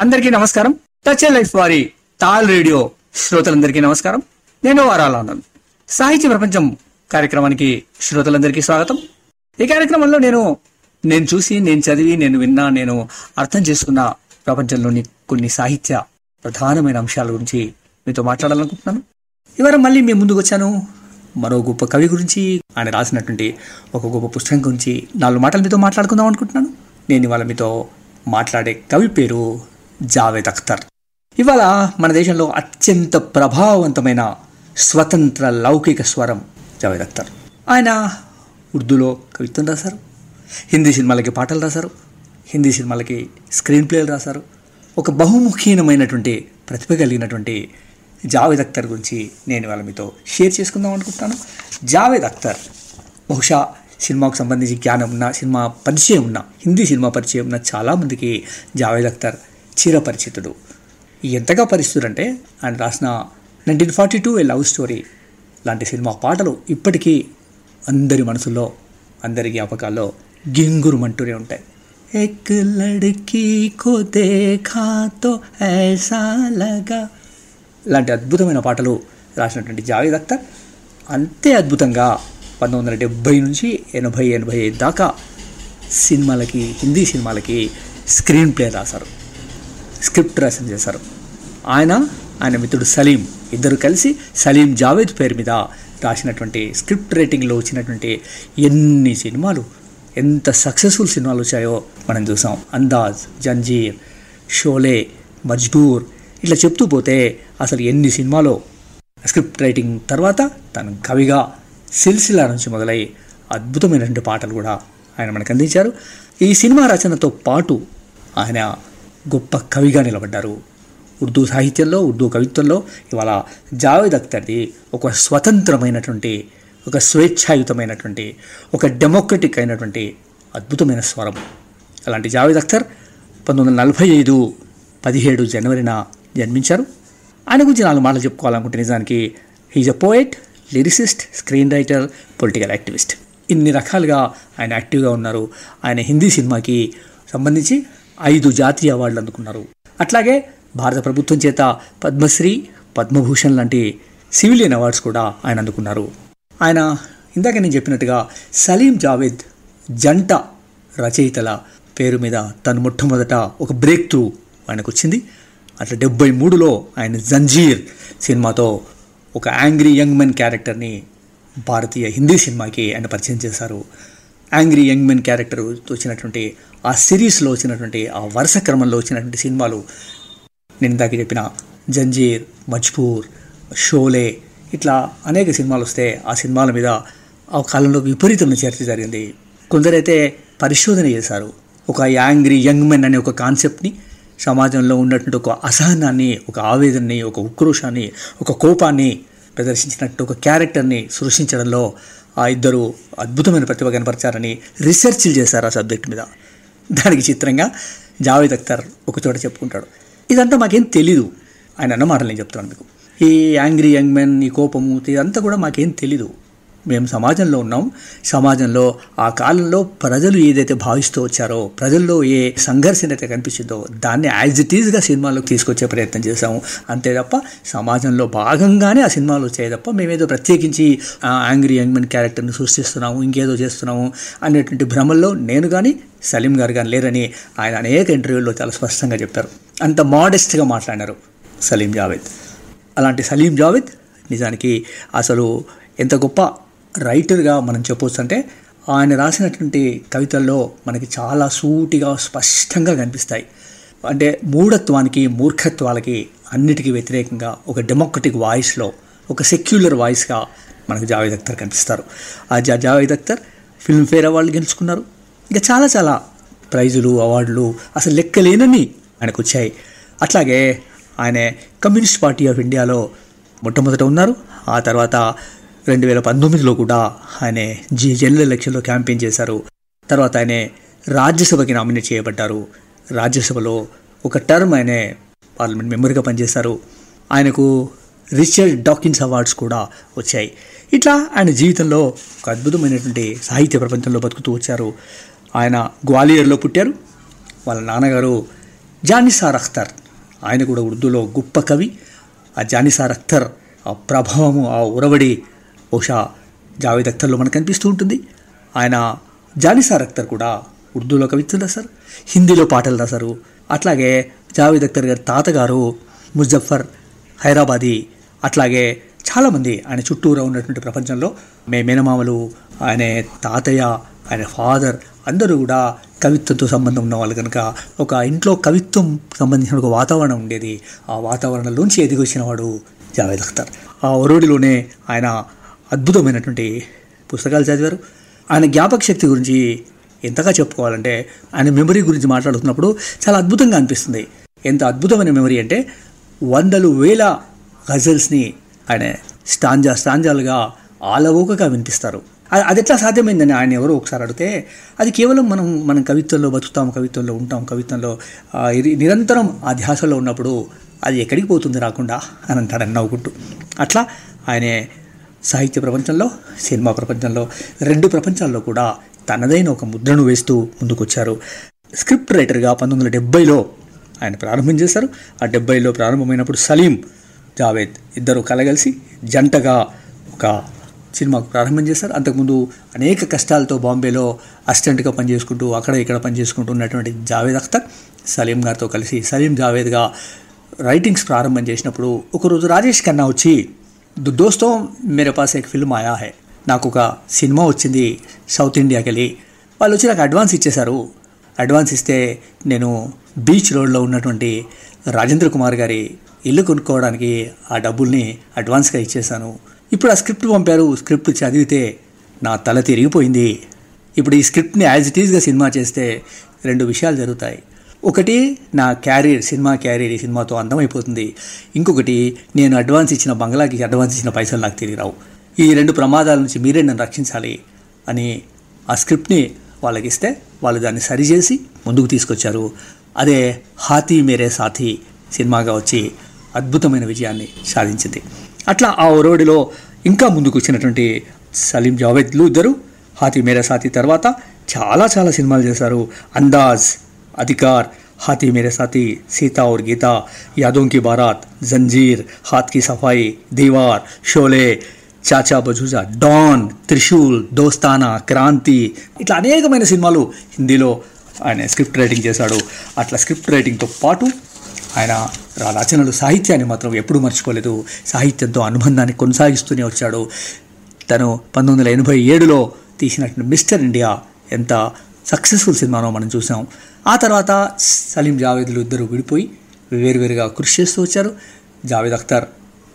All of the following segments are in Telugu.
అందరికీ నమస్కారం. టచ్ లైఫ్ వారి తాల్ రేడియో శ్రోతలందరికీ నమస్కారం. నేను వారాలన్నాను సాహిత్య ప్రపంచం కార్యక్రమానికి శ్రోతలందరికీ స్వాగతం. ఈ కార్యక్రమంలో నేను నేను చూసి నేను చదివి నేను విన్నా నేను అర్థం చేసుకున్న ప్రపంచంలోని కొన్ని సాహిత్య ప్రధానమైన అంశాల గురించి మీతో మాట్లాడాలనుకుంటున్నాను. ఇవాళ మళ్ళీ మీ ముందుకు వచ్చాను. మరో గొప్ప కవి గురించి ఆయన రాసినటువంటి ఒక గొప్ప పుస్తకం గురించి నాలుగు మాటలు మీతో మాట్లాడుకుందాం అనుకుంటున్నాను. నేను ఇవాళ మీతో మాట్లాడే కవి పేరు జావేద్ అఖ్తర్. ఇవాళ మన దేశంలో అత్యంత ప్రభావవంతమైన స్వతంత్ర లౌకిక స్వరం జావేద్ అఖ్తర్. ఆయన ఉర్దూలో కవిత్వం రాశారు హిందీ సినిమాలకి పాటలు రాశారు హిందీ సినిమాలకి స్క్రీన్ ప్లేలు రాశారు. ఒక బహుముఖీనమైనటువంటి ప్రతిభ కలిగినటువంటి జావేద్ అఖ్తర్ గురించి నేను ఇవాళ మీతో షేర్ చేసుకుందాం అనుకుంటున్నాను. జావేద్ అఖ్తర్ బహుశా సినిమాకు సంబంధించి జ్ఞానం ఉన్న సినిమా పరిచయం ఉన్న హిందీ సినిమా పరిచయం ఉన్న చాలామందికి జావేద్ అఖ్తర్ చిరపరిచితుడు. ఎంతగా పరిచితుడంటే ఆయన రాసిన nineteen forty two a love story లాంటి సినిమా పాటలు ఇప్పటికీ అందరి మనసుల్లో అందరి జ్ఞాపకాల్లో గింగురుమంటూనే ఉంటాయి. ఎక్ లడ్కీ కో దేఖా తో ఐసా లగా. లాంటి అద్భుతమైన పాటలు రాసినటువంటి జావేద్ అఖ్తర్ అంతే అద్భుతంగా పంతొమ్మిది వందల డెబ్భై నుంచి ఎనభై ఎనభై ఐదు దాకా సినిమాలకి హిందీ సినిమాలకి స్క్రీన్ ప్లే రాశారు. స్క్రిప్ట్ రచన చేశారు. ఆయన ఆయన మిత్రుడు సలీం. ఇద్దరు కలిసి సలీం జావేద్ పేరు మీద రాసినటువంటి స్క్రిప్ట్ రేటింగ్లో వచ్చినటువంటి ఎన్ని సినిమాలు ఎంత సక్సెస్ఫుల్ సినిమాలు వచ్చాయో మనం చూసాం. అందాజ్ జంజీర్ షోలే మజ్బూర్ ఇట్లా చెప్తూ పోతే అసలు ఎన్ని సినిమాలో స్క్రిప్ట్ రైటింగ్ తర్వాత తను కవిగా సిల్సిలా నుంచి మొదలై అద్భుతమైనటువంటి పాటలు కూడా ఆయన మనకు అందించారు. ఈ సినిమా రచనతో పాటు ఆయన గొప్ప కవిగా నిలబడ్డారు. ఉర్దూ సాహిత్యంలో ఉర్దూ కవిత్వంలో ఇవాళ జావేద్ అఖ్తర్ది ఒక స్వతంత్రమైనటువంటి ఒక స్వేచ్ఛాయుతమైనటువంటి ఒక డెమోక్రటిక్ అయినటువంటి అద్భుతమైన స్వరం. అలాంటి జావేద్ అఖ్తర్ పంతొమ్మిది వందల నలభై ఐదు పదిహేడు జనవరిన జన్మించారు. ఆయన గురించి నాలుగు మాటలు చెప్పుకోవాలనుకుంటే నిజానికి he's a poet lyricist screenwriter political activist. ఇన్ని రకాలుగా ఆయన యాక్టివ్గా ఉన్నారు. ఆయన హిందీ సినిమాకి సంబంధించి ఐదు జాతీయ అవార్డులు అందుకున్నారు. అట్లాగే భారత ప్రభుత్వం చేత పద్మశ్రీ పద్మభూషణ్ లాంటి సివిలియన్ అవార్డ్స్ కూడా ఆయన అందుకున్నారు. ఆయన ఇందాక నేను చెప్పినట్టుగా సలీం జావేద్ జంట రచయితల పేరు మీద తను మొట్టమొదట ఒక బ్రేక్ త్రూ ఆయనకు వచ్చింది అట్లా డెబ్బై మూడులో ఆయన జంజీర్ సినిమాతో ఒక యాంగ్రీ యంగ్ మెన్ క్యారెక్టర్ని భారతీయ హిందీ సినిమాకి ఆయన పరిచయం చేశారు. యాంగ్రీ యంగ్ మెన్ క్యారెక్టర్ వచ్చినటువంటి ఆ సిరీస్లో వచ్చినటువంటి ఆ వరుస క్రమంలో వచ్చినటువంటి సినిమాలు నేను ఇందాక చెప్పిన జంజీర్ మజ్పూర్ షోలే ఇట్లా అనేక సినిమాలు వస్తే ఆ సినిమాల మీద ఆ కాలంలో విపరీతమైన చర్చ జరిగింది. కొందరైతే పరిశోధన చేశారు. ఒక యాంగ్రీ యంగ్ మెన్ అనే ఒక కాన్సెప్ట్ని సమాజంలో ఉన్నటువంటి ఒక అసహనాన్ని ఒక ఆవేదనని ఒక ఉక్రోషాన్ని ఒక కోపాన్ని ప్రదర్శించినట్టు ఒక క్యారెక్టర్ని సృష్టించడంలో ఆ ఇద్దరు అద్భుతమైన ప్రతిభ కనపరిచారని రీసెర్చ్లు చేశారు ఆ సబ్జెక్ట్ మీద. దానికి చిత్రంగా జావేద్ అఖ్తర్ ఒకచోట చెప్పుకుంటాడు. ఇదంతా మాకేం తెలీదు. ఆయన అన్న మాటలు నేను చెప్తాను మీకు. ఈ యాంగ్రీ యంగ్ మెన్ ఈ కోపము ఇదంతా కూడా మాకేం తెలీదు. మేము సమాజంలో ఉన్నాం. సమాజంలో ఆ కాలంలో ప్రజలు ఏదైతే భావిస్తూ వచ్చారో ప్రజల్లో ఏ సంఘర్షణ అయితే కనిపించిందో దాన్ని యాజ్ ఇట్ ఈజ్గా సినిమాలోకి తీసుకొచ్చే ప్రయత్నం చేశాము. అంతే తప్ప సమాజంలో భాగంగానే ఆ సినిమాలు వచ్చాయి తప్ప మేమేదో ప్రత్యేకించి యాంగ్రీ యంగ్ మెన్ క్యారెక్టర్ని సృష్టిస్తున్నాము ఇంకేదో చేస్తున్నాము అనేటువంటి భ్రమల్లో నేను కానీ సలీం గారు కానీ లేరని ఆయన అనేక ఇంటర్వ్యూల్లో చాలా స్పష్టంగా చెప్పారు. అంత మోడెస్ట్గా మాట్లాడారు సలీం జావేద్. అలాంటి సలీం జావేద్ నిజానికి అసలు ఎంత గొప్ప రైటర్గా మనం చెప్పవచ్చు అంటే ఆయన రాసినటువంటి కవితల్లో మనకి చాలా సూటిగా స్పష్టంగా కనిపిస్తాయి. అంటే మూఢత్వానికి మూర్ఖత్వాలకి అన్నిటికీ వ్యతిరేకంగా ఒక డెమోక్రటిక్ వాయిస్లో ఒక సెక్యులర్ వాయిస్గా మనకు జావేద్ అఖ్తర్ కనిపిస్తారు. ఆ జా జావేద్ అఖ్తర్ ఫిల్మ్ఫేర్ అవార్డులు గెలుచుకున్నారు. ఇంకా చాలా చాలా ప్రైజులు అవార్డులు అసలు లెక్కలేనని ఆయనకు వచ్చాయి అట్లాగే ఆయన కమ్యూనిస్ట్ పార్టీ ఆఫ్ ఇండియాలో మొట్టమొదట ఉన్నారు. ఆ తర్వాత రెండు వేల పంతొమ్మిదిలో కూడా ఆయన జీ జనరల్ ఎలక్షన్లో క్యాంపెయిన్ చేశారు. తర్వాత ఆయన రాజ్యసభకి నామినేట్ చేయబడ్డారు. రాజ్యసభలో ఒక టర్మ్ ఆయన పార్లమెంట్ మెంబర్గా పనిచేశారు. ఆయనకు రిచర్డ్ డాకిన్స్ అవార్డ్స్ కూడా వచ్చాయి. ఇట్లా ఆయన జీవితంలో ఒక అద్భుతమైనటువంటి సాహిత్య ప్రపంచంలో బతుకుతూ వచ్చారు. ఆయన గ్వాలియర్లో పుట్టారు. వాళ్ళ నాన్నగారు జానిసార్ అఖ్తర్. ఆయన కూడా ఉర్దూలో గొప్ప కవి. ఆ జానిసార్ అఖ్తర్ ఆ ప్రభావము ఆ ఉరవడి బహుశా జావేద్ అఖ్తర్లో మనకు కనిపిస్తూ ఉంటుంది. ఆయన జానిసార్ అఖ్తర్ కూడా ఉర్దూలో కవిత్వం రాశారు హిందీలో పాటలు రాశారు. అట్లాగే జావేద్ అఖ్తర్ గారి తాతగారు ముజఫర్ హైదరాబాదీ అట్లాగే చాలామంది ఆయన చుట్టూరా ఉన్నటువంటి ప్రపంచంలో మే మేనమామలు ఆయన తాతయ్య ఆయన ఫాదర్ అందరూ కూడా కవిత్వంతో సంబంధం ఉన్న వాళ్ళు కనుక ఒక ఇంట్లో కవిత్వం సంబంధించిన ఒక వాతావరణం ఉండేది. ఆ వాతావరణంలోంచి ఎదిగొచ్చినవాడు జావేద్ అఖ్తర్ ఆ ఒరోడిలోనే ఆయన అద్భుతమైనటువంటి పుస్తకాలు చదివారు. ఆయన జ్ఞాపక శక్తి గురించి ఎంతగా చెప్పుకోవాలంటే ఆయన మెమరీ గురించి మాట్లాడుతున్నప్పుడు చాలా అద్భుతంగా అనిపిస్తుంది. ఎంత అద్భుతమైన మెమరీ అంటే వందలు వేల గజల్స్ని ఆయన స్టాంజా స్టాంజాలుగా ఆలవోకగా వినిపిస్తారు. అది ఎట్లా సాధ్యమైందని ఆయన ఎవరో ఒకసారి అడిగితే అది కేవలం మనం మనం కవిత్వంలో బతుకుతాం కవిత్వంలో ఉంటాం కవిత్వంలో నిరంతరం ఆ ధ్యాసలో ఉన్నప్పుడు అది ఎక్కడికి పోతుంది రాకుండా అని అంటాడు నవ్వుకుంటూ. అట్లా ఆయనే సాహిత్య ప్రపంచంలో సినిమా ప్రపంచంలో రెండు ప్రపంచాల్లో కూడా తనదైన ఒక ముద్రను వేస్తూ ముందుకొచ్చారు. స్క్రిప్ట్ రైటర్గా పంతొమ్మిది వందల డెబ్బైలో ఆయన ప్రారంభం చేశారు. ఆ డెబ్బైలో ప్రారంభమైనప్పుడు సలీం జావేద్ ఇద్దరు కలగలిసి జంటగా ఒక సినిమాకు ప్రారంభం చేశారు. అంతకుముందు అనేక కష్టాలతో బాంబేలో అసిస్టెంట్గా పనిచేసుకుంటూ అక్కడ ఇక్కడ పనిచేసుకుంటూ ఉన్నటువంటి జావేద్ అఖ్తర్ సలీం గారితో కలిసి సలీం జావేద్గా రైటింగ్స్ ప్రారంభం చేసినప్పుడు ఒకరోజు రాజేష్ ఖన్నా వచ్చి "దో- దోస్తో మేరే పాస్ ఏక్ ఫిల్మ్ ఆయా హై నాకు ఒక సినిమా వచ్చింది సౌత్ ఇండియాకి వెళ్ళి వాళ్ళు వచ్చి నాకు అడ్వాన్స్ ఇచ్చేశారు। అడ్వాన్స్ ఇస్తే నేను బీచ్ రోడ్లో ఉన్నటువంటి రాజేంద్ర కుమార్ గారి ఇల్లు కొనుక్కోవడానికి ఆ డబ్బుల్ని అడ్వాన్స్గా ఇచ్చేశాను। ఇప్పుడు ఆ స్క్రిప్ట్ పంపారు। స్క్రిప్ట్ చదివితే నా తల తిరిగిపోయింది। ఇప్పుడు ఈ స్క్రిప్ట్ని యాజ్ ఇట్ ఈస్గా సినిమా చేస్తే రెండు విషయాలు జరుగుతాయి। ఒకటి నా క్యారీర్ సినిమా క్యారీర్ ఈ సినిమాతో అందమైపోతుంది. ఇంకొకటి నేను అడ్వాన్స్ ఇచ్చిన బంగ్లాకి అడ్వాన్స్ ఇచ్చిన పైసలు నాకు తిరిగి రావు. ఈ రెండు ప్రమాదాల నుంచి మీరే నన్ను రక్షించాలి అని ఆ స్క్రిప్ట్ని వాళ్ళకి ఇస్తే వాళ్ళు దాన్ని సరిచేసి ముందుకు తీసుకొచ్చారు. అదే హాతీ మేరే సాథీ సినిమాగా వచ్చి అద్భుతమైన విజయాన్ని సాధించింది. అట్లా ఆ ఒరవడిలో ఇంకా ముందుకు వచ్చినటువంటి సలీం జావేద్లు ఇద్దరు హాతీ మేరే సాథీ తర్వాత చాలా చాలా సినిమాలు చేశారు. అందాజ్ అధికార్ హాతీ మేరే సాథీ సీతా और గీతా యాదోं की बारात जंजीर हाथ की सफाई दीवार शोले చాచా బజూజా డాన్ త్రిశూల్ దోస్తానా క్రాంతి ఇట్లా అనేకమైన సినిమాలు హిందీలో ఆయన స్క్రిప్ట్ రైటింగ్ చేశాడు అట్లా స్క్రిప్ట్ రైటింగ్తో పాటు ఆయన రా- రచనలు సాహిత్యాన్ని మాత్రం ఎప్పుడూ మర్చిపోలేదు సాహిత్యంతో అనుబంధాన్ని కొనసాగిస్తూనే వచ్చాడు తను పంతొమ్మిది వందల ఎనభై ఏడులో తీసినటువంటి మిస్టర్ ఇండియా ఎంత సక్సెస్ఫుల్ సినిమానో మనం చూసాం ఆ తర్వాత సలీం జావేద్లు ఇద్దరు విడిపోయి వేరువేరుగా కృషి చేస్తూ వచ్చారు. జావేద్ అఖ్తర్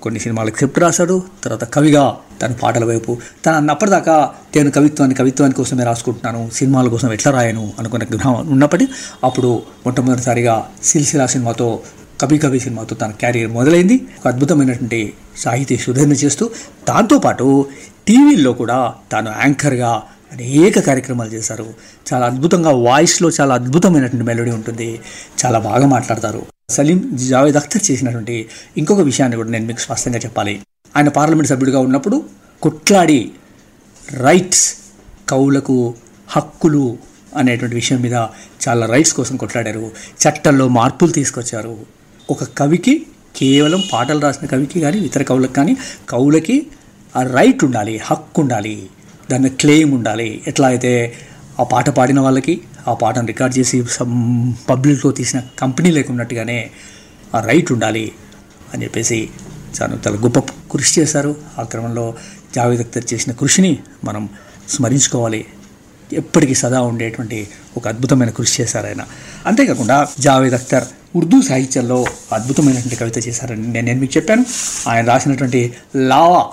కొన్ని సినిమాలకు స్క్రిప్ట్ రాశాడు. తర్వాత కవిగా తన పాటల వైపు తన అప్పటిదాకా నేను కవిత్వాన్ని కవిత్వాన్ని కోసమే రాసుకుంటున్నాను సినిమాల కోసం ఎట్లా రాయను అనుకున్న గృహం ఉన్నప్పటి అప్పుడు మొట్టమొదటిసారిగా సిల్సిలా సినిమాతో కవి కవి సినిమాతో తన క్యారియర్ మొదలైంది. ఒక అద్భుతమైనటువంటి సాహితీ సుధరణ చేస్తూ దాంతోపాటు టీవీల్లో కూడా తాను యాంకర్గా అనేక కార్యక్రమాలు చేశారు. చాలా అద్భుతంగా వాయిస్లో చాలా అద్భుతమైనటువంటి మెలోడీ ఉంటుంది. చాలా బాగా మాట్లాడతారు. సలీం జావేద్ అఖ్తర్ చేసినటువంటి ఇంకొక విషయాన్ని కూడా నేను మీకు స్పష్టంగా చెప్పాలి. ఆయన పార్లమెంట్ సభ్యుడిగా ఉన్నప్పుడు కొట్లాడి రైట్స్ కవులకు హక్కులు అనేటువంటి విషయం మీద చాలా రైట్స్ కోసం కొట్లాడారు. చట్టంలో మార్పులు తీసుకొచ్చారు. ఒక కవికి కేవలం పాటలు రాసిన కవికి కానీ ఇతర కవులకు కానీ కవులకి ఆ రైట్ ఉండాలి హక్కు ఉండాలి. దాని క్లెయిమ్ ఉండాలి. ఎట్లా అయితే ఆ పాట పాడిన వాళ్ళకి ఆ పాటను రికార్డ్ చేసి పబ్లిక్లో తీసిన కంపెనీ లేకున్నట్టుగానే ఆ రైట్ ఉండాలి అని చెప్పేసి చాలా చాలా గొప్ప కృషి చేశారు. ఆ క్రమంలో జావేద్ అఖ్తర్ చేసిన కృషిని మనం స్మరించుకోవాలి. ఎప్పటికీ సదా ఉండేటువంటి ఒక అద్భుతమైన కృషి చేశారు ఆయన. అంతేకాకుండా జావేద్ అఖ్తర్ ఉర్దూ సాహిత్యంలో అద్భుతమైనటువంటి కవిత చేశారని నేను నేను మీకు చెప్పాను. ఆయన రాసినటువంటి లావా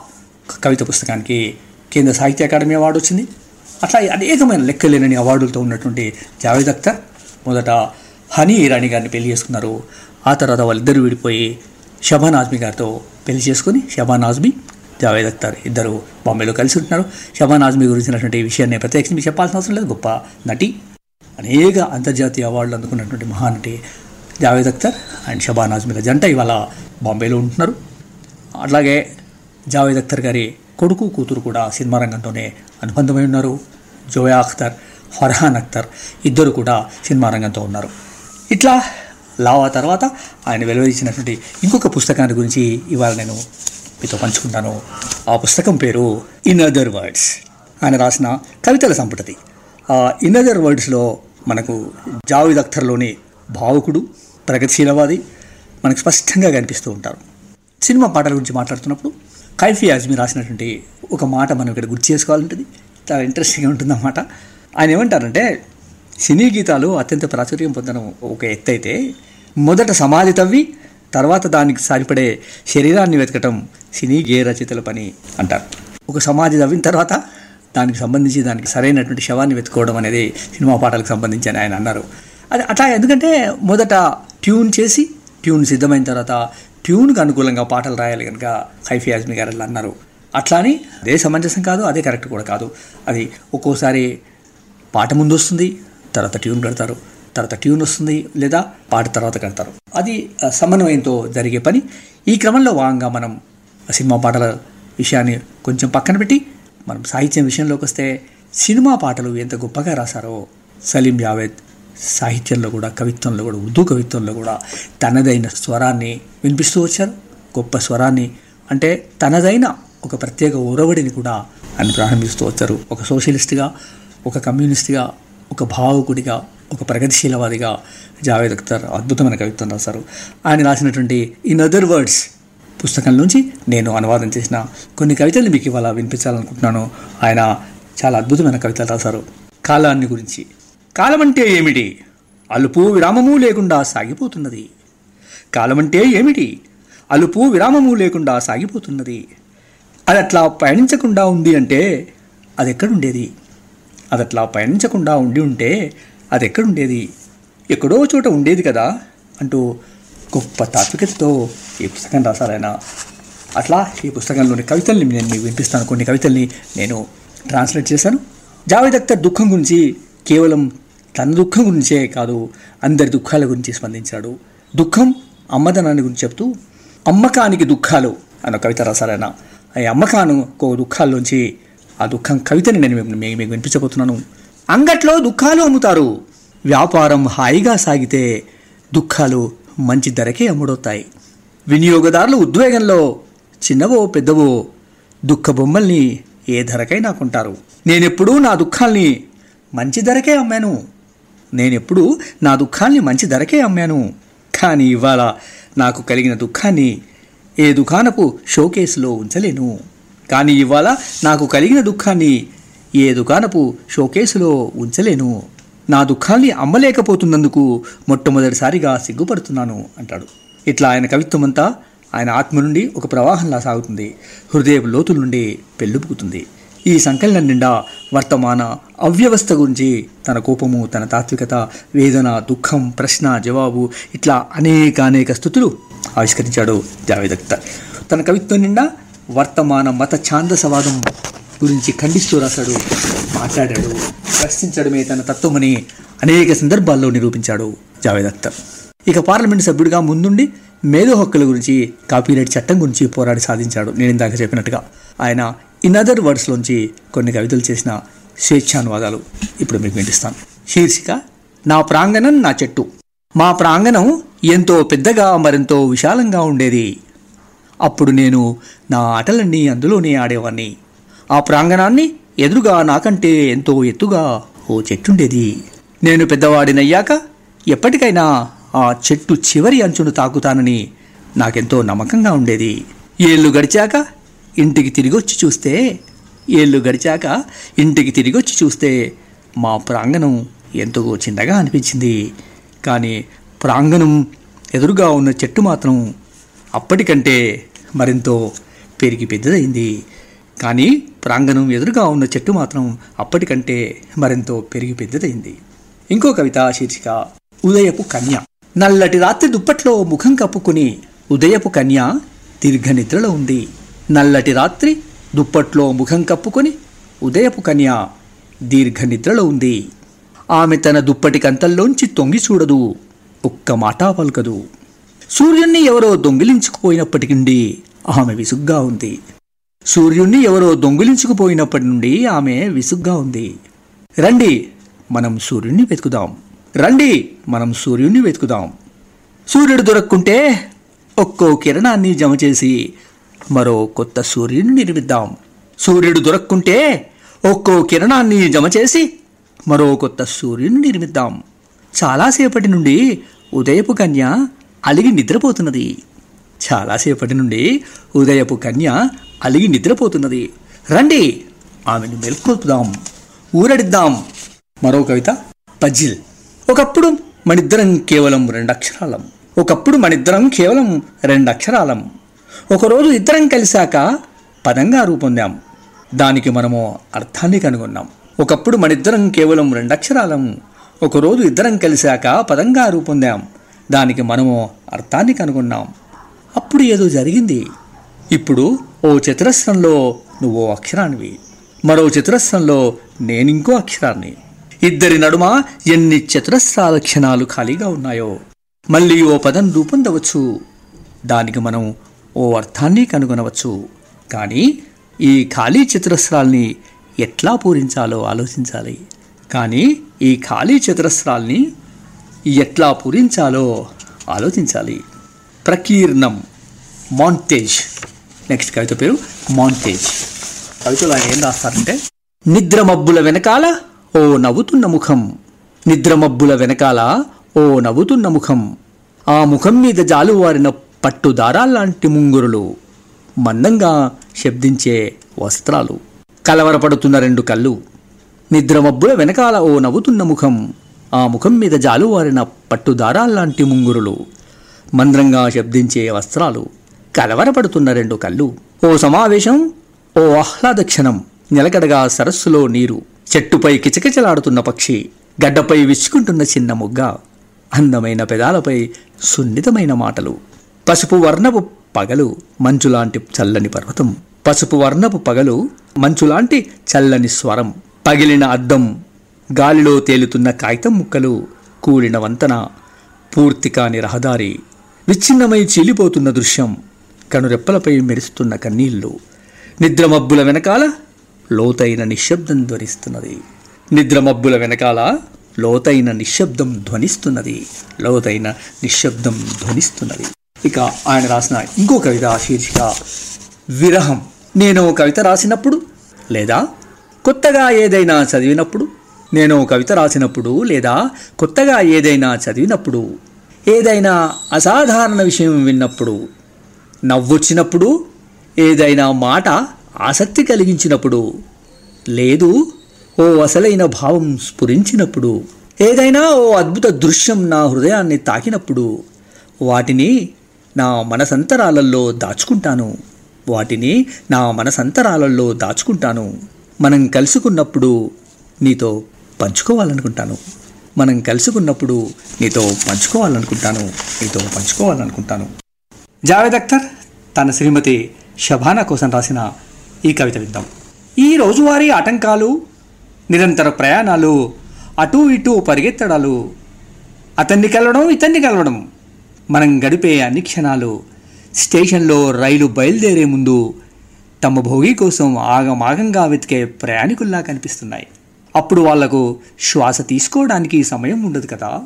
కవిత పుస్తకానికి కేంద్ర సాహిత్య అకాడమీ అవార్డు వచ్చింది. అట్లా అనేకమైన లెక్కలేనని అవార్డులతో ఉన్నటువంటి జావేద్ అఖ్తర్ మొదట హనీ ఇరానీ గారిని పెళ్ళి చేసుకున్నారు. ఆ తర్వాత వాళ్ళిద్దరూ విడిపోయి షబాన్ ఆజ్మీ గారితో పెళ్ళి చేసుకుని షబాన్ ఆజ్మీ జావేద్ అఖ్తర్ ఇద్దరు బాంబేలో కలిసి ఉంటున్నారు. షబాన్ ఆజ్మీ గురించినటువంటి విషయాన్ని ప్రత్యేకించి మీకు చెప్పాల్సిన అవసరం లేదు. గొప్ప నటి అనేక అంతర్జాతీయ అవార్డులు అందుకున్నటువంటి మహానటి జావేద్ అఖ్తర్ అండ్ షబాన్ ఆజ్మీల జంట ఇవాళ బాంబేలో ఉంటున్నారు. అట్లాగే జావేద్ అఖ్తర్ గారి కొడుకు కూతురు కూడా సినిమా రంగంతోనే అనుబంధమై ఉన్నారు. జోయా అఖ్తర్ ఫర్హాన్ అఖ్తర్ ఇద్దరు కూడా సినిమా రంగంతో ఉన్నారు. ఇట్లా లావా తర్వాత ఆయన వెలువరించినటువంటి ఇంకొక పుస్తకాన్ని గురించి ఇవాళ నేను మీతో పంచుకుంటాను. ఆ పుస్తకం పేరు ఇన్ అదర్ వర్డ్స్ ఆయన రాసిన కవితల సంపుటది. ఆ ఇన్ అదర్ వర్డ్స్లో మనకు జావేద్ అఖ్తర్లోని భావుకుడు ప్రగతిశీలవాది మనకు స్పష్టంగా కనిపిస్తూ ఉంటారు. సినిమా పాటల గురించి మాట్లాడుతున్నప్పుడు కైఫీ ఆజ్మీ రాసినటువంటి ఒక మాట మనం ఇక్కడ గుర్తు చేసుకోవాలంటుంది. చాలా ఇంట్రెస్టింగ్గా ఉంటుంది అన్నమాట ఆయన ఏమంటారంటే సినీ గీతాలు అత్యంత ప్రాచుర్యం పొందడం ఒక ఎత్తు అయితే మొదట సమాధి తవ్వి తర్వాత దానికి సరిపడే శరీరాన్ని వెతకటం సినీ గేయ రచయితల పని అంటారు. ఒక సమాధి తవ్విన తర్వాత దానికి సంబంధించి దానికి సరైనటువంటి శవాన్ని వెతుకోవడం అనేది సినిమా పాటలకు సంబంధించి అని ఆయన అన్నారు. అది అట్లా ఎందుకంటే మొదట ట్యూన్ చేసి ట్యూన్ సిద్ధమైన తర్వాత ట్యూన్కి అనుకూలంగా పాటలు రాయాలి కనుక హైఫీ ఆజ్మీ గారు అలా అన్నారు. అట్లా అని అదే సమంజసం కాదు అదే కరెక్ట్ కూడా కాదు. అది ఒక్కోసారి పాట ముందు వస్తుంది తర్వాత ట్యూన్ కడతారు తర్వాత ట్యూన్ వస్తుంది లేదా పాట తర్వాత కడతారు. అది సమన్వయంతో జరిగే పని. ఈ క్రమంలో భాగంగా మనం సినిమా పాటల విషయాన్ని కొంచెం పక్కన పెట్టి మనం సాహిత్యం విషయంలోకి వస్తే సినిమా పాటలు ఎంత గొప్పగా రాశారో సలీం జావేద్ సాహిత్యంలో కూడా కవిత్వంలో కూడా ఉర్దూ కవిత్వంలో కూడా తనదైన స్వరాన్ని వినిపిస్తూ వచ్చారు. గొప్ప స్వరాన్ని అంటే తనదైన ఒక ప్రత్యేక ఒరవడిని కూడా ఆయన ప్రారంభిస్తూ వచ్చారు. ఒక సోషలిస్ట్గా ఒక కమ్యూనిస్ట్గా ఒక భావకుడిగా ఒక ప్రగతిశీలవాదిగా జావేద్ అఖ్తర్ అద్భుతమైన కవిత్వం రాశారు. ఆయన రాసినటువంటి ఇన్ అదర్ వర్డ్స్ పుస్తకం నుంచి నేను అనువాదం చేసిన కొన్ని కవితలు మీకు ఇవాళ వినిపించాలనుకుంటున్నాను. ఆయన చాలా అద్భుతమైన కవితలు రాశారు. కాలాన్ని గురించి కాలమంటే ఏమిటి? అలుపు విరామము లేకుండా సాగిపోతున్నది. కాలమంటే ఏమిటి? అలుపు విరామము లేకుండా సాగిపోతున్నది. అది అట్లా పయనించకుండా ఉంది అంటే అది ఎక్కడుండేది అది అట్లా పయనించకుండా ఉండి ఉంటే అది ఎక్కడుండేది ఎక్కడో చోట ఉండేది కదా అంటూ గొప్ప తాత్వికతతో ఈ పుస్తకం రాశారు అట్లా ఈ పుస్తకంలోని కవితల్ని నేను మీకు వినిపిస్తాను. కొన్ని కవితల్ని నేను ట్రాన్స్లేట్ చేశాను. జావేద్ అఖ్తర్ దుఃఖం గురించి కేవలం తన దుఃఖం గురించే కాదు అందరి దుఃఖాల గురించి స్పందించాడు. దుఃఖం అమ్మదనాన్ని గురించి చెప్తూ అమ్మకానికి దుఃఖాలు అన్న కవిత రాశారాయన. ఈ అమ్మకాను కో దుఃఖాల్లోంచి ఆ దుఃఖం కవితని నేను మీకు మీకు వినిపించబోతున్నాను. అంగట్లో దుఃఖాలు అమ్ముతారు. వ్యాపారం హాయిగా సాగితే దుఃఖాలు మంచి ధరకే అమ్ముడవుతాయి. వినియోగదారుల ఉద్వేగంలో చిన్నవో పెద్దవో దుఃఖ బొమ్మల్ని ఏ ధరకైనా కొంటారు. నేనెప్పుడూ నా దుఃఖాల్ని మంచి ధరకే అమ్మాను. నేనెప్పుడూ నా దుఃఖాన్ని మంచి ధరకే అమ్మాను. కానీ ఇవాళ నాకు కలిగిన దుఃఖాన్ని ఏ దుకాణపు షోకేసులో ఉంచలేను. కానీ ఇవాళ నాకు కలిగిన దుఃఖాన్ని ఏ దుకాణపు షోకేసులో ఉంచలేను. నా దుఃఖాన్ని అమ్మలేకపోతున్నందుకు మొట్టమొదటిసారిగా సిగ్గుపడుతున్నాను అంటాడు. ఇట్లా ఆయన కవిత్వం అంతా ఆయన ఆత్మ నుండి ఒక ప్రవాహంలా సాగుతుంది. హృదయ లోతుల నుండి పెళ్ళుపుకుతుంది ఈ సంకలనం నిండా వర్తమాన అవ్యవస్థ గురించి తన కోపము తన తాత్వికత వేదన దుఃఖం ప్రశ్న జవాబు ఇట్లా అనేక అనేక స్థుతులు ఆవిష్కరించాడు జావేద్ అఖ్తర్ తన కవిత్వం నిండా వర్తమాన మత ఛాందసవాదం గురించి ఖండిస్తూ రాశాడు మాట్లాడాడు ప్రశ్నించడమే తన తత్వమని అనేక సందర్భాల్లో నిరూపించాడు జావేద్ అఖ్తర్ ఇక పార్లమెంట్ సభ్యుడిగా ముందుండి మేధో హక్కుల గురించి కాపీరైట్ చట్టం గురించి పోరాడి సాధించాడు నేను ఇందాక చెప్పినట్టుగా. ఆయన ఇన్ అదర్ వర్డ్స్లోంచి కొన్ని కవితలు చేసిన స్వేచ్ఛానువాదాలు ఇప్పుడు మీకు వినిపిస్తాను. శీర్షిక నా ప్రాంగణం నా చెట్టు. మా ప్రాంగణం ఎంతో పెద్దగా మరెంతో విశాలంగా ఉండేది. అప్పుడు నేను నా ఆటలన్నీ అందులోనే ఆడేవాణ్ణి. ఆ ప్రాంగణాన్ని ఎదురుగా నాకంటే ఎంతో ఎత్తుగా ఓ చెట్టుండేది. నేను పెద్దవాడినయ్యాక ఎప్పటికైనా ఆ చెట్టు చివరి అంచును తాకుతానని నాకెంతో నమ్మకంగా ఉండేది. ఏళ్ళు గడిచాక ఇంటికి తిరిగొచ్చి చూస్తే ఏళ్ళు గడిచాక ఇంటికి తిరిగొచ్చి చూస్తే మా ప్రాంగణం ఎంతో చిన్నగా అనిపించింది. కానీ ప్రాంగణం ఎదురుగా ఉన్న చెట్టు మాత్రం అప్పటికంటే మరెంతో పెరిగి పెద్దదైంది. కానీ ప్రాంగణం ఎదురుగా ఉన్న చెట్టు మాత్రం అప్పటికంటే మరెంతో పెరిగి పెద్దదైంది. ఇంకో కవిత శీర్షిక ఉదయపు కన్య నల్లటి రాత్రి దుప్పట్లో ముఖం కప్పుకుని ఉదయపు కన్య దీర్ఘ నిద్రలో ఉంది. నల్లటి రాత్రి దుప్పట్లో ముఖం కప్పుకొని ఉదయపు కన్య దీర్ఘ నిద్రలో ఉంది. ఆమె తన దుప్పటి కంతల్లోంచి తొంగి చూడదు. ఒక్క మాట పలకదు. సూర్యుణ్ణి ఎవరో దొంగిలించుకుపోయినప్పటి నుండి ఆమె విసుగ్గా ఉంది. సూర్యుణ్ణి ఎవరో దొంగిలించుకుపోయినప్పటి నుండి ఆమె విసుగ్గా ఉంది. రండి మనం సూర్యుణ్ణి వెతుకుదాం. రండి మనం సూర్యుణ్ణి వెతుకుదాం. సూర్యుడు దొరక్కుంటే ఒక్కో కిరణాన్ని జమ చేసి మరో కొత్త సూర్యుని నిర్మిద్దాం. సూర్యుడు దొరక్కుంటే ఒక్కో కిరణాన్ని జమ చేసి మరో కొత్త సూర్యుని నిర్మిద్దాం. చాలాసేపటి నుండి ఉదయపు కన్య అలిగి నిద్రపోతున్నది. చాలాసేపటి నుండి ఉదయపు కన్య అలిగి నిద్రపోతున్నది. రండి ఆమెను మెల్కొల్పుదాం. ఊరడిద్దాం. మరో కవిత పజిల్. ఒకప్పుడు మనిద్దరం కేవలం రెండక్షరాలం. ఒకప్పుడు మనిద్దరం కేవలం రెండక్షరాలం. ఒకరోజు ఇద్దరం కలిశాక పదంగా రూపొందాం. దానికి మనము అర్థాన్ని కనుగొన్నాం. ఒకప్పుడు మనిద్దరం కేవలం రెండక్షరాలం. ఒకరోజు ఇద్దరం కలిశాక పదంగా రూపొందాం. దానికి మనము అర్థాన్ని కనుగొన్నాం. అప్పుడు ఏదో జరిగింది. ఇప్పుడు ఓ చతురస్రంలో నువ్వు అక్షరానివి. మరో చతురస్రంలో నేనింకో అక్షరాన్ని. ఇద్దరి నడుమ ఎన్ని చతురస్రాల క్షణాలు ఖాళీగా ఉన్నాయో. మళ్ళీ ఓ పదం రూపొందవచ్చు. దానికి మనం ఓ అర్థాన్ని కనుగొనవచ్చు. కానీ ఈ ఖాళీ చతురస్రాల్ని ఎట్లా పూరించాలో ఆలోచించాలి. కానీ ఈ ఖాళీ చతురస్రాల్ని ఎట్లా పూరించాలో ఆలోచించాలి. ప్రకీర్ణం మాంటేజ్. నెక్స్ట్ కవిత పేరు మాంటేజ్. కవితలో ఆయన ఏం రాస్తారంటే నిద్రమబ్బుల వెనకాల ఓ నవ్వుతున్న ముఖం. నిద్రమబ్బుల వెనకాల ఓ నవ్వుతున్న ముఖం. ఆ ముఖం మీద జాలువారిన పట్టు దారాల్లాంటి ముంగురులు మందంగా శబ్దించే వస్త్రాలు. కలవరపడుతున్న రెండు కళ్ళు నిద్రమబ్బుల వెనకాల ఓ నవ్వుతున్న ముఖం ఆ ముఖం మీద జాలువారిన పట్టు దారాల్లాంటి ముంగురులు మంద్రంగా శబ్దించే వస్త్రాలు కలవరపడుతున్న రెండు కళ్ళు. ఓ సమావేశం ఓ ఆహ్లాద క్షణం నిలకడగా సరస్సులో నీరు చెట్టుపై కిచకిచలాడుతున్న పక్షి గడ్డపై విచ్చుకుంటున్న చిన్న ముగ్గ అందమైన పెదాలపై సున్నితమైన మాటలు. పసుపు వర్ణపు పగలు మంచులాంటి చల్లని పర్వతం. పసుపు వర్ణపు పగలు మంచులాంటి చల్లని స్వరం. పగిలిన అద్దం గాలిలో తేలుతున్న కాగితం ముక్కలు కూడిన వంతన పూర్తి కాని రహదారి విచ్ఛిన్నమై చీలిపోతున్న దృశ్యం కనురెప్పలపై మెరుస్తున్న కన్నీళ్ళు. నిద్రమబ్బుల వెనకాల లోతైన నిశ్శబ్దం ధ్వనిస్తున్నది. నిద్రమబ్బుల వెనకాల లోతైన నిశ్శబ్దం ధ్వనిస్తున్నది. లోతైన నిశ్శబ్దం ధ్వనిస్తున్నది. ఇక ఆయన రాసిన ఇంకో కవిత శీర్షిక విరహం. నేను కవిత రాసినప్పుడు లేదా కొత్తగా ఏదైనా చదివినప్పుడు? నేను కవిత రాసినప్పుడు లేదా కొత్తగా ఏదైనా చదివినప్పుడు? ఏదైనా అసాధారణ విషయం విన్నప్పుడు? నవ్వొచ్చినప్పుడు? ఏదైనా మాట ఆసక్తి కలిగించినప్పుడు? లేదు ఓ అసలైన భావం స్ఫురించినప్పుడు? ఏదైనా ఓ అద్భుత దృశ్యం నా హృదయాన్ని తాకినప్పుడు? వాటిని నా మనసంతరాలల్లో దాచుకుంటాను. వాటిని నా మనసంతరాలల్లో దాచుకుంటాను. మనం కలుసుకున్నప్పుడు నీతో పంచుకోవాలనుకుంటాను. మనం కలుసుకున్నప్పుడు నీతో పంచుకోవాలనుకుంటాను. నీతో పంచుకోవాలనుకుంటాను. జావేద్ అఖ్తర్ తన శ్రీమతి షబానా కోసం రాసిన ఈ కవిత విద్దాం ఈ రోజువారీ ఆటంకాలు నిరంతర ప్రయాణాలు అటూ ఇటూ పరిగెత్తడాలు అతన్ని కలవడం ఇతన్ని కలవడం మనం గడిపే అన్ని క్షణాలు స్టేషన్లో రైలు బయలుదేరే ముందు తమ భోగి కోసం ఆగమాగంగా వెతికే ప్రయాణికుల్లా కనిపిస్తున్నాయి. అప్పుడు వాళ్ళకు శ్వాస తీసుకోవడానికి సమయం ఉండదు కదా?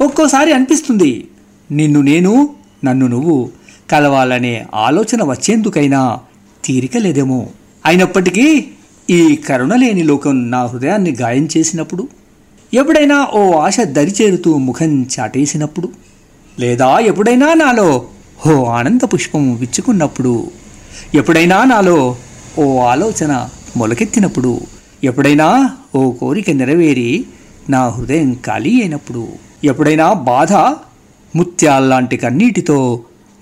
ఒక్కోసారి అనిపిస్తుంది నిన్ను నేను నన్ను నువ్వు కలవాలనే ఆలోచన వచ్చేందుకైనా తీరిక లేదేమో. అయినప్పటికీ ఈ కరుణలేని లోకం నా హృదయాన్ని గాయం చేసినప్పుడు ఎప్పుడైనా ఓ ఆశ దరిచేరుతూ ముఖం చాటేసినప్పుడు లేదా ఎప్పుడైనా నాలో ఓ ఆనంద పుష్పం విచ్చుకున్నప్పుడు ఎప్పుడైనా నాలో ఓ ఆలోచన మొలకెత్తినప్పుడు ఎప్పుడైనా ఓ కోరిక నెరవేరి నా హృదయం ఖాళీ అయినప్పుడు ఎప్పుడైనా బాధ ముత్యాల్లాంటి కన్నీటితో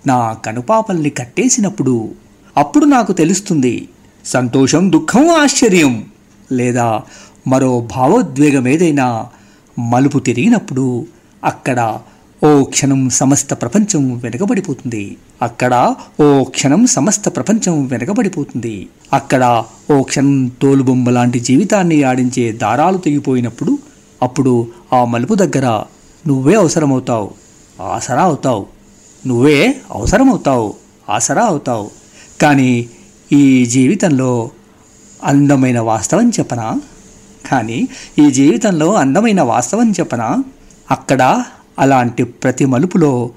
నా కనుపాపల్ని కట్టేసినప్పుడు అప్పుడు నాకు తెలుస్తుంది సంతోషం దుఃఖం ఆశ్చర్యం లేదా మరో భావోద్వేగం ఏదైనా మలుపు తిరిగినప్పుడు అక్కడ ఓ క్షణం సమస్త ప్రపంచం వెనకబడిపోతుంది. అక్కడ ఓ క్షణం సమస్త ప్రపంచం వెనకబడిపోతుంది. అక్కడ ఓ క్షణం తోలుబొమ్మ లాంటి జీవితాన్ని ఆడించే దారాలు తెగిపోయినప్పుడు అప్పుడు ఆ మలుపు దగ్గర నువ్వే అవసరమవుతావు. ఆసరా అవుతావు. నువ్వే అవసరమవుతావు. ఆసరా అవుతావు. కానీ ఈ జీవితంలో అందమైన వాస్తవం చెప్పనా? కానీ ఈ జీవితంలో అందమైన వాస్తవం చెప్పనా? అక్కడ అలాంటి ప్రతి మలుపులో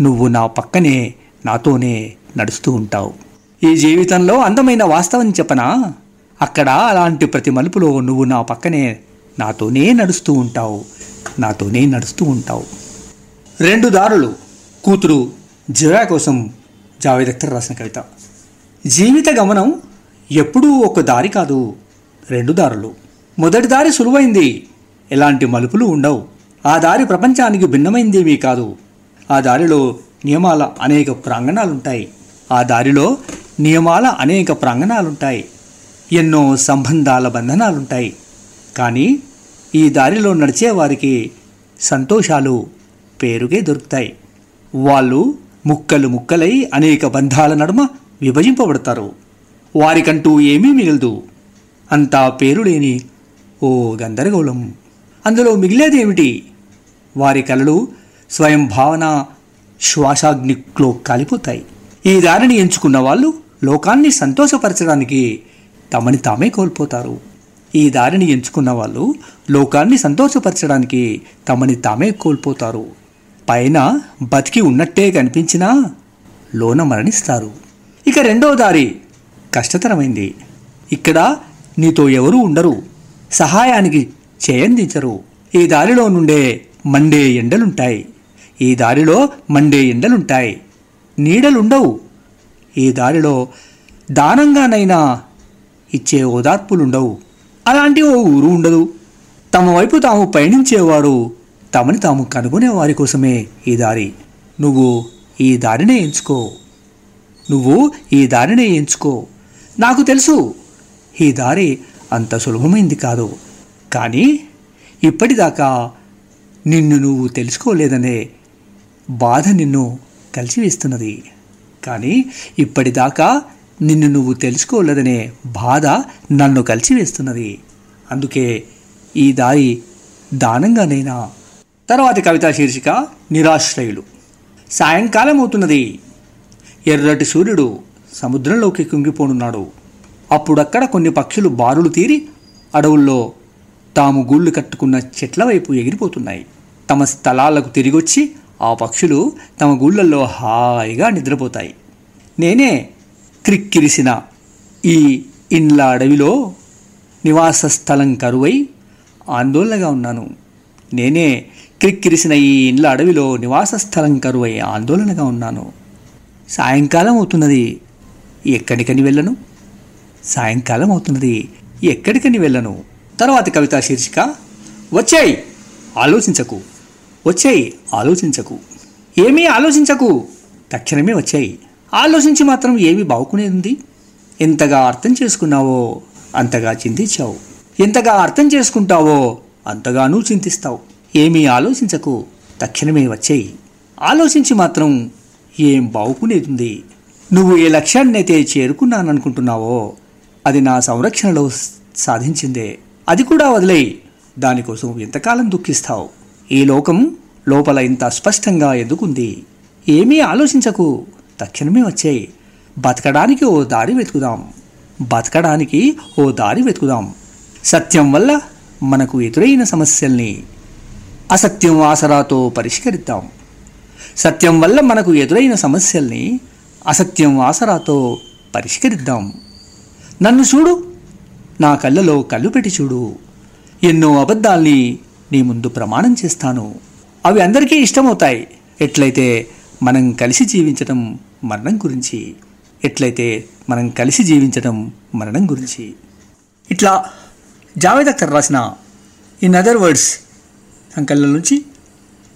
నువ్వు నా పక్కనే నాతోనే నడుస్తూ ఉంటావు. ఈ జీవితంలో అందమైన వాస్తవం చెప్పనా? అక్కడ అలాంటి ప్రతి మలుపులో నువ్వు నా పక్కనే నాతోనే నడుస్తూ ఉంటావు. నాతోనే నడుస్తూ ఉంటావు. రెండు దారులు. కూతురు జిరా కోసం జావేద్ అఖ్తర్ రాసిన కవిత. జీవిత గమనం ఎప్పుడూ ఒక దారి కాదు రెండు దారులు. మొదటి దారి సులువైంది. ఎలాంటి మలుపులు ఉండవు. ఆ దారి ప్రపంచానికి భిన్నమైందేమీ కాదు. ఆ దారిలో నియమాల అనేక ప్రాంగణాలుంటాయి. ఆ దారిలో నియమాల అనేక ప్రాంగణాలుంటాయి. ఎన్నో సంబంధాల బంధనాలుంటాయి. కానీ ఈ దారిలో నడిచే వారికి సంతోషాలు పేరుకే దొరుకుతాయి. వాళ్ళు ముక్కలు ముక్కలై అనేక బంధాల నడుమ విభజింపబడతారు. వారికంటూ ఏమీ మిగలదు. అంతా పేరు లేని ఓ గందరగోళం. అందులో మిగిలేదేమిటి? వారి కలలు స్వయం భావన శ్వాసాగ్నిలో కాలిపోతాయి. ఈ దారిని ఎంచుకున్న వాళ్ళు లోకాన్ని సంతోషపరచడానికి తమని తామే కోల్పోతారు. ఈ దారిని ఎంచుకున్న వాళ్ళు లోకాన్ని సంతోషపరచడానికి తమని తామే కోల్పోతారు. పైన బతికి ఉన్నట్టే కనిపించినా లోన మరణిస్తారు. ఇక రెండో దారి కష్టతరమైంది. ఇక్కడ నీతో ఎవరూ ఉండరు. సహాయానికి చేయందించరు. ఈ దారిలో నుండే మండే ఎండలుంటాయి. ఈ దారిలో మండే ఎండలుంటాయి. నీడలుండవు. ఈ దారిలో దానంగానైనా ఇచ్చే ఓదార్పులుండవు. అలాంటి ఓ ఊరు ఉండదు. తమ వైపు తాము పయనించేవారు తమని తాము కనుగొనే వారి కోసమే ఈ దారి. నువ్వు ఈ దారినే ఎంచుకో. నువ్వు ఈ దారినే ఎంచుకో. నాకు తెలుసు ఈ దారి అంత సులభమైంది కాదు. కానీ ఇప్పటిదాకా నిన్ను నువ్వు తెలుసుకోలేదనే బాధ నిన్ను కలిసివేస్తున్నది. కానీ ఇప్పటిదాకా నిన్ను నువ్వు తెలుసుకోలేదనే బాధ నన్ను కలిసివేస్తున్నది. అందుకే ఈ దారి దానంగానైనా. తర్వాతి కవితా శీర్షిక నిరాశ్రయులు. సాయంకాలం అవుతున్నది. ఎర్రటి సూర్యుడు సముద్రంలోకి కుంగిపోనున్నాడు. అప్పుడక్కడ కొన్ని పక్షులు బారులు తీరి అడవుల్లో తాము గూళ్ళు కట్టుకున్న చెట్ల వైపు ఎగిరిపోతున్నాయి. తమ స్థలాలకు తిరిగొచ్చి ఆ పక్షులు తమ గూళ్ళల్లో హాయిగా నిద్రపోతాయి. నేనే క్రిక్కిరిసిన ఈ ఇండ్ల అడవిలో నివాస స్థలం కరువై ఆందోళనగా ఉన్నాను. నేనే క్రిక్కిరిసిన ఈ ఇండ్ల అడవిలో నివాస స్థలం కరువై ఆందోళనగా ఉన్నాను. సాయంకాలం అవుతున్నది. ఎక్కడికని వెళ్ళను? సాయంకాలం అవుతున్నది. ఎక్కడికని వెళ్ళను? తర్వాతి కవితా శీర్షిక వచ్చాయి! ఆలోచించకు. వచ్చాయి. ఆలోచించకు. ఏమీ ఆలోచించకు. తక్షణమే వచ్చాయి. ఆలోచించి మాత్రం ఏమి బాగుకునేది ఎంతగా అర్థం చేసుకున్నావో అంతగా చింతించావు. ఎంతగా అర్థం చేసుకుంటావో అంతగానూ చింతిస్తావు. ఏమీ ఆలోచించకు. తక్షణమే వచ్చాయి. ఆలోచించి మాత్రం ఏం బాగుకునేది నువ్వు ఏ లక్ష్యాన్నైతే చేరుకున్నాననుకుంటున్నావో అది నా సంరక్షణలో సాధించిందే. అది కూడా వదిలేయి. దానికోసం ఎంతకాలం దుఃఖిస్తావు? ఈ లోకం లోపల ఇంత స్పష్టంగా ఎదుగుంది ఏమీ ఆలోచించకు. తక్షణమే వచ్చాయి బతకడానికి ఓ దారి వెతుకుదాం. బతకడానికి ఓ దారి వెతుకుదాం. సత్యం వల్ల మనకు ఎదురైన సమస్యల్ని అసత్యం ఆసరాతో పరిష్కరిద్దాం. సత్యం వల్ల మనకు ఎదురైన సమస్యల్ని అసత్యం ఆసరాతో పరిష్కరిద్దాం. నన్ను చూడు. నా కళ్ళలో కళ్ళు పెట్టి చూడు. ఎన్నో అబద్ధాల్ని నీ ముందు ప్రమాణం చేస్తాను. అవి అందరికీ ఇష్టమవుతాయి. ఎట్లయితే మనం కలిసి జీవించటం మరణం గురించి. ఎట్లయితే మనం కలిసి జీవించటం మరణం గురించి. ఇట్లా జావేద్ అఖ్తర్ రాసిన ఇన్ అదర్ వర్డ్స్ అంకల్ల నుంచి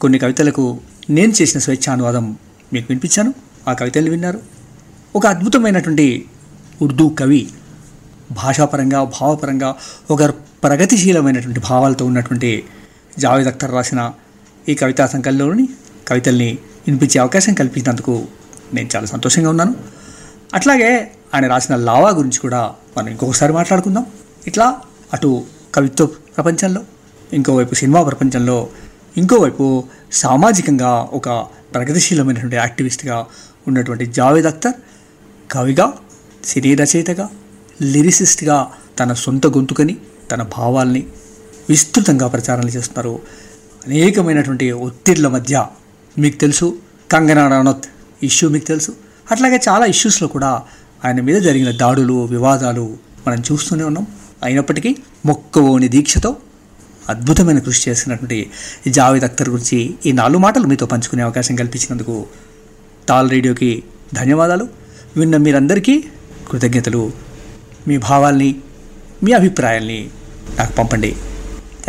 కొన్ని కవితలకు నేను చేసిన స్వేచ్ఛానువాదం మీకు వినిపించాను. ఆ కవితలు విన్నారు. ఒక అద్భుతమైనటువంటి ఉర్దూ కవి భాషాపరంగా భావపరంగా ఒక ప్రగతిశీలమైనటువంటి భావాలతో ఉన్నటువంటి జావేద్ అఖ్తర్ రాసిన ఈ కవితా సంకలనంలోని కవితల్ని వినిపించే అవకాశం కల్పించినందుకు నేను చాలా సంతోషంగా ఉన్నాను. అట్లాగే ఆయన రాసిన లావా గురించి కూడా మనం ఇంకొకసారి మాట్లాడుకుందాం. ఇట్లా అటు కవిత్వ ప్రపంచంలో ఇంకోవైపు సినిమా ప్రపంచంలో ఇంకోవైపు సామాజికంగా ఒక ప్రగతిశీలమైనటువంటి యాక్టివిస్ట్గా ఉన్నటువంటి జావేద్ అఖ్తర్ కవిగా సినీ రచయితగా లిరిసిస్ట్గా తన సొంత గొంతుకని తన భావాల్ని విస్తృతంగా ప్రచారాలు చేస్తున్నారు. అనేకమైనటువంటి ఒత్తిళ్ళ మధ్య మీకు తెలుసు కంగనా రనౌత్ ఇష్యూ మీకు తెలుసు. అట్లాగే చాలా ఇష్యూస్లో కూడా ఆయన మీద జరిగిన దాడులు వివాదాలు మనం చూస్తూనే ఉన్నాం. అయినప్పటికీ మొక్కవోని దీక్షతో అద్భుతమైన కృషి చేసినటువంటి జావేద్ అఖ్తర్ గురించి ఈ నాలుగు మాటలు మీతో పంచుకునే అవకాశం కల్పించినందుకు తాల్ రేడియోకి ధన్యవాదాలు. విన్న మీరందరికీ కృతజ్ఞతలు. మీ భావాల్ని మీ అభిప్రాయాల్ని నాకు పంపండి.